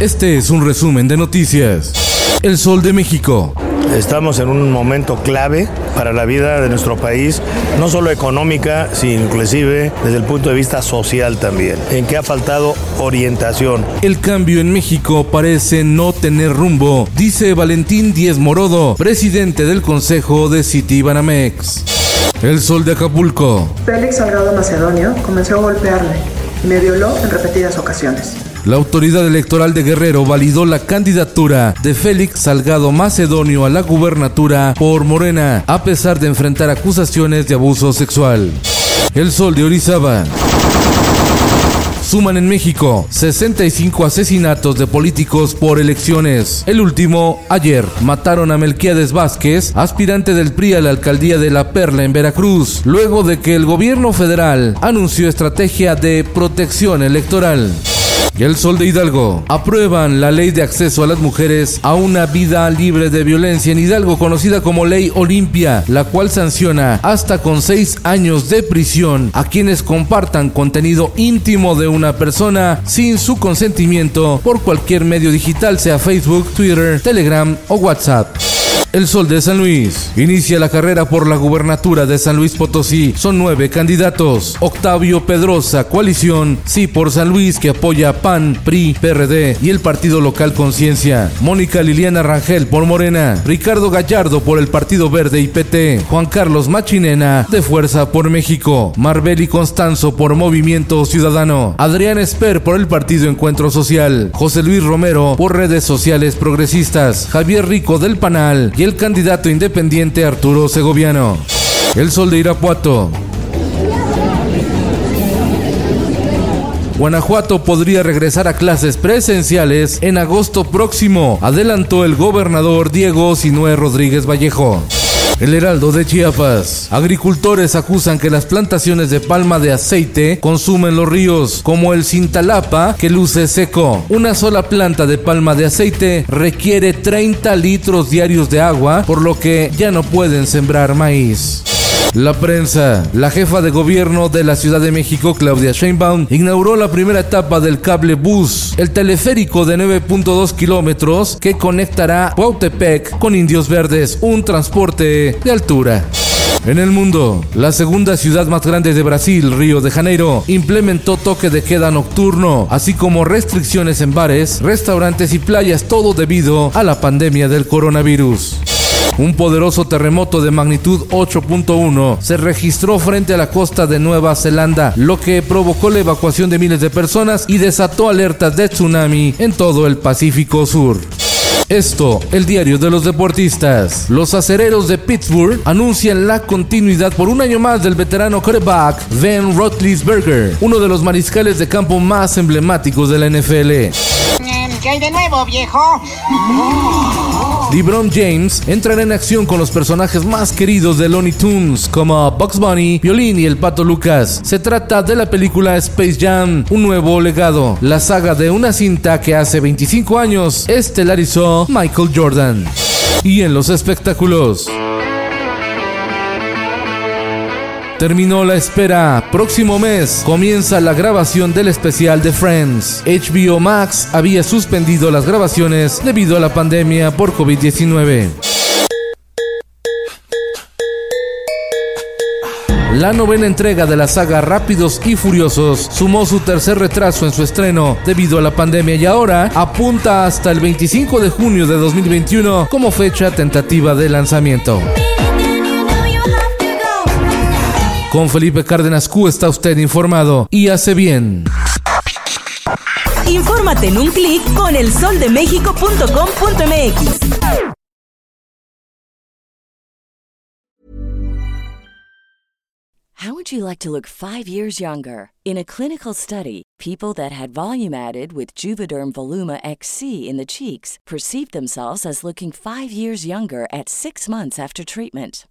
Este es un resumen de noticias. El Sol de México. Estamos en un momento clave para la vida de nuestro país, no solo económica, sino inclusive desde el punto de vista social también, en que ha faltado orientación. El cambio en México parece no tener rumbo, dice Valentín Díez Morodo, presidente del Consejo de Citibanamex. El Sol de Acapulco. Félix Salgado Macedonio comenzó a golpearme y me violó en repetidas ocasiones. La autoridad electoral de Guerrero validó la candidatura de Félix Salgado Macedonio a la gubernatura por Morena, a pesar de enfrentar acusaciones de abuso sexual. El Sol de Orizaba. Suman en México 65 asesinatos de políticos por elecciones. El último, ayer, mataron a Melquiades Vázquez, aspirante del PRI a la alcaldía de La Perla en Veracruz, luego de que el gobierno federal anunció estrategia de protección electoral. El Sol de Hidalgo. Aprueban la ley de acceso a las mujeres a una vida libre de violencia en Hidalgo, conocida como Ley Olimpia, la cual sanciona hasta con seis años de prisión a quienes compartan contenido íntimo de una persona sin su consentimiento por cualquier medio digital, sea Facebook, Twitter, Telegram o WhatsApp. El Sol de San Luis. Inicia la carrera por la gubernatura de San Luis Potosí. Son nueve candidatos. Octavio Pedrosa, coalición Sí por San Luis, que apoya PAN, PRI, PRD y el partido local Conciencia. Mónica Liliana Rangel por Morena. Ricardo Gallardo por el Partido Verde y PT. Juan Carlos Machinena de Fuerza por México. Marbeli Constanzo por Movimiento Ciudadano. Adrián Esper por el Partido Encuentro Social. José Luis Romero por Redes Sociales Progresistas. Javier Rico del Panal y el candidato independiente Arturo Segoviano. El Sol de Irapuato. Guanajuato podría regresar a clases presenciales en agosto próximo, adelantó el gobernador Diego Sinué Rodríguez Vallejo. El Heraldo de Chiapas. Agricultores acusan que las plantaciones de palma de aceite consumen los ríos, como el Cintalapa, que luce seco. Una sola planta de palma de aceite requiere 30 litros diarios de agua, por lo que ya no pueden sembrar maíz. La prensa. La jefa de gobierno de la Ciudad de México, Claudia Sheinbaum, inauguró la primera etapa del cable bus, el teleférico de 9.2 kilómetros que conectará Cuautepec con Indios Verdes, un transporte de altura. En el mundo, la segunda ciudad más grande de Brasil, Río de Janeiro, implementó toque de queda nocturno, así como restricciones en bares, restaurantes y playas, todo debido a la pandemia del coronavirus. Un poderoso terremoto de magnitud 8.1 se registró frente a la costa de Nueva Zelanda, lo que provocó la evacuación de miles de personas y desató alertas de tsunami en todo el Pacífico Sur. Esto, el diario de los deportistas. Los acereros de Pittsburgh anuncian la continuidad por un año más del veterano quarterback Ben Roethlisberger, uno de los mariscales de campo más emblemáticos de la NFL. ¿Qué hay de nuevo, viejo? LeBron James entrará en acción con los personajes más queridos de Looney Tunes, como Bugs Bunny, Violín y el Pato Lucas. Se trata de la película Space Jam, un nuevo legado, la saga de una cinta que hace 25 años estelarizó Michael Jordan. Y en los espectáculos. Terminó la espera. Próximo mes comienza la grabación del especial de Friends. HBO Max había suspendido las grabaciones debido a la pandemia por COVID-19. La novena entrega de la saga Rápidos y Furiosos sumó su tercer retraso en su estreno debido a la pandemia y ahora apunta hasta el 25 de junio de 2021 como fecha tentativa de lanzamiento. Con Felipe Cárdenas Q está usted informado y hace bien. Infórmate en un clic con elsoldemexico.com.mx. How would you like to look five years younger? In a clinical study, people that had volume added with Juvederm Voluma XC in the cheeks perceived themselves as looking five years younger at six months after treatment.